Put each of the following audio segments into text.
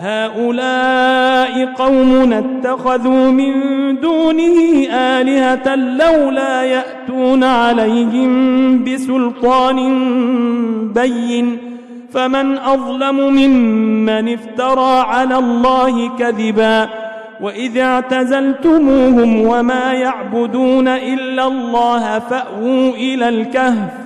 هؤلاء قوم اتخذوا من دونه آلهة لولا يأتون عليهم بسلطان بين فمن أظلم ممن افترى على الله كذبا وإذ اعتزلتموهم وما يعبدون إلا الله فأووا إلى الكهف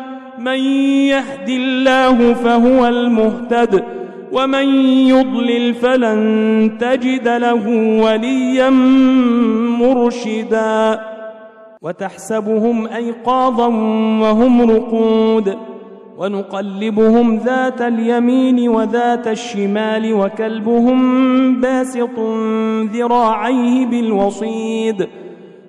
من يهد الله فهو المهتد ومن يضلل فلن تجد له وليا مرشدا. وتحسبهم أيقاظا وهم رقود ونقلبهم ذات اليمين وذات الشمال وكلبهم باسط ذراعيه بالوصيد.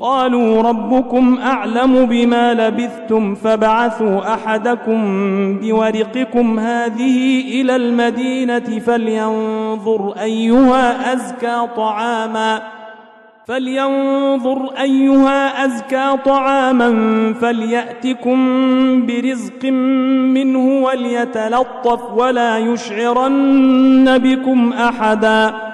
قالوا ربكم أعلم بما لبثتم فبعثوا أحدكم بورقكم هذه إلى المدينة فلينظر أيها أزكى طعاما فلينظر أيها أزكى طعاما فليأتكم برزق منه وليتلطف ولا يشعرن بكم أحداً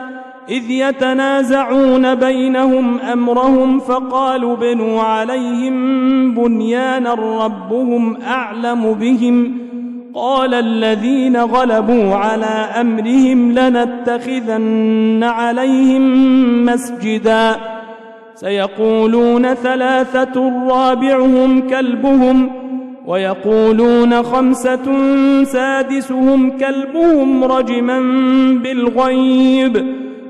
إذ يتنازعون بينهم أمرهم فقالوا بنوا عليهم بنيانا ربهم أعلم بهم قال الذين غلبوا على أمرهم لنتخذن عليهم مسجدا سيقولون ثلاثة رابعهم كلبهم ويقولون خمسة سادسهم كلبهم رجما بالغيب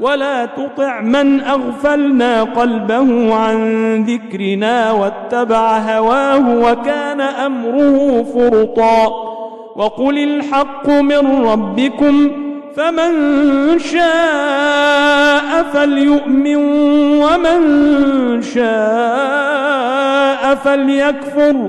ولا تطع من أغفلنا قلبه عن ذكرنا واتبع هواه وكان أمره فرطا. وقل الحق من ربكم فمن شاء فليؤمن ومن شاء فليكفر.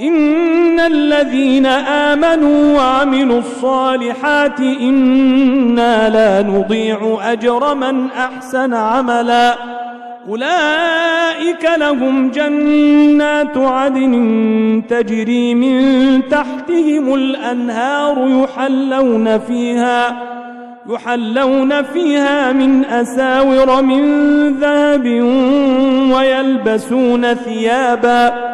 إن الذين آمنوا وعملوا الصالحات إنا لا نضيع أجر من أحسن عملا. أولئك لهم جنات عدن تجري من تحتهم الأنهار يحلون فيها يحلون فيها من أساور من ذهب ويلبسون ثيابا.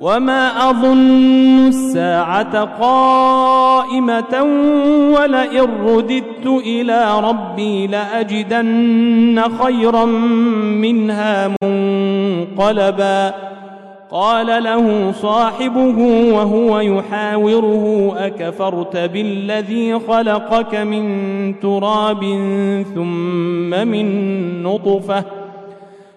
وما أظن الساعة قائمة ولئن رددت إلى ربي لأجدن خيرا منها منقلبا قال له صاحبه وهو يحاوره أكفرت بالذي خلقك من تراب ثم من نطفه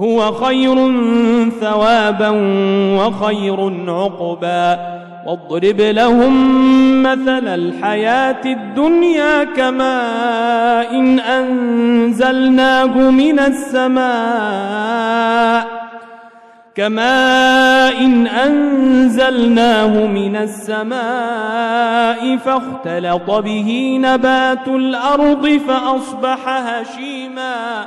هو خير ثوابا وخير عقبا. واضرب لهم مثل الحياة الدنيا كماء إن أنزلناه من السماء. كماء إن أنزلناه من السماء فاختلط به نبات الأرض فأصبح هشيماً.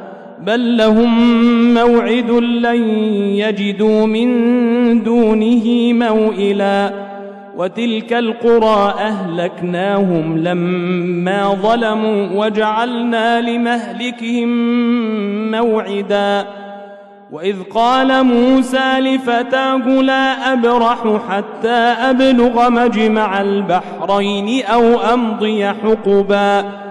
بل لهم موعد لن يجدوا من دونه موئلا وتلك القرى أهلكناهم لما ظلموا وجعلنا لمهلكهم موعدا وإذ قال موسى لفتاه لا أبرح حتى أبلغ مجمع البحرين أو أمضي حقباً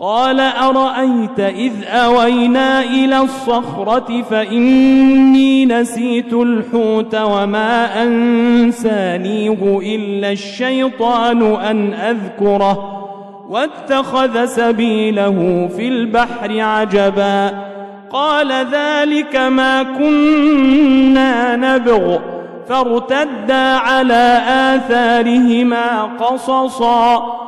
قال أرأيت إذ أوينا إلى الصخرة فإني نسيت الحوت وما أنسانيه إلا الشيطان أن أذكره واتخذ سبيله في البحر عجبا قال ذلك ما كنا نبغ فارتدا على آثارهما قصصا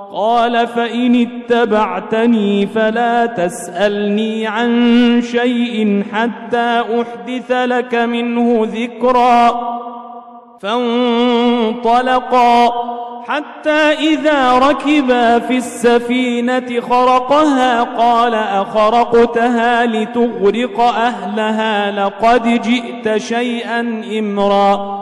قال فإن اتبعتني فلا تسألني عن شيء حتى أحدث لك منه ذكرا فانطلقا حتى إذا ركبا في السفينة خرقها قال أخرقتها لتغرق أهلها لقد جئت شيئا إمرا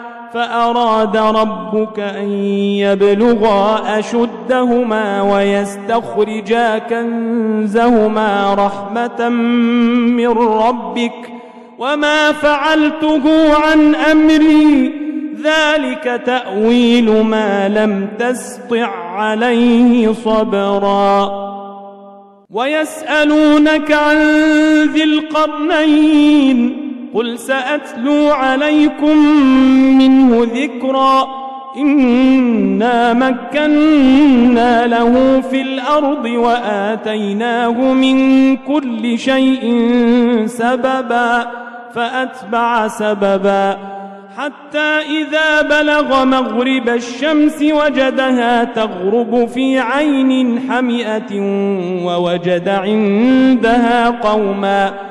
فأراد ربك أن يبلغا أشدهما ويستخرجا كنزهما رحمة من ربك وما فعلته عن أمري. ذلك تأويل ما لم تسطع عليه صبرا. ويسألونك عن ذي القرنين قل سأتلو عليكم منه ذكرا إنا مكنا له في الأرض وآتيناه من كل شيء سببا فأتبع سببا حتى إذا بلغ مغرب الشمس وجدها تغرب في عين حمئة ووجد عندها قوماً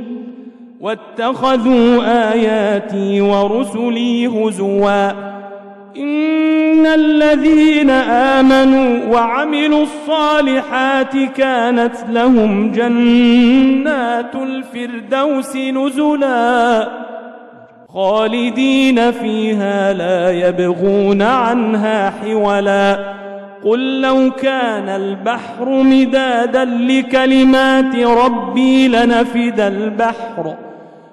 واتخذوا آياتي ورسلي هزوا. إن الذين آمنوا وعملوا الصالحات كانت لهم جنات الفردوس نزلا. خالدين فيها لا يبغون عنها حولا. قل لو كان البحر مدادا لكلمات ربي لنفد البحر.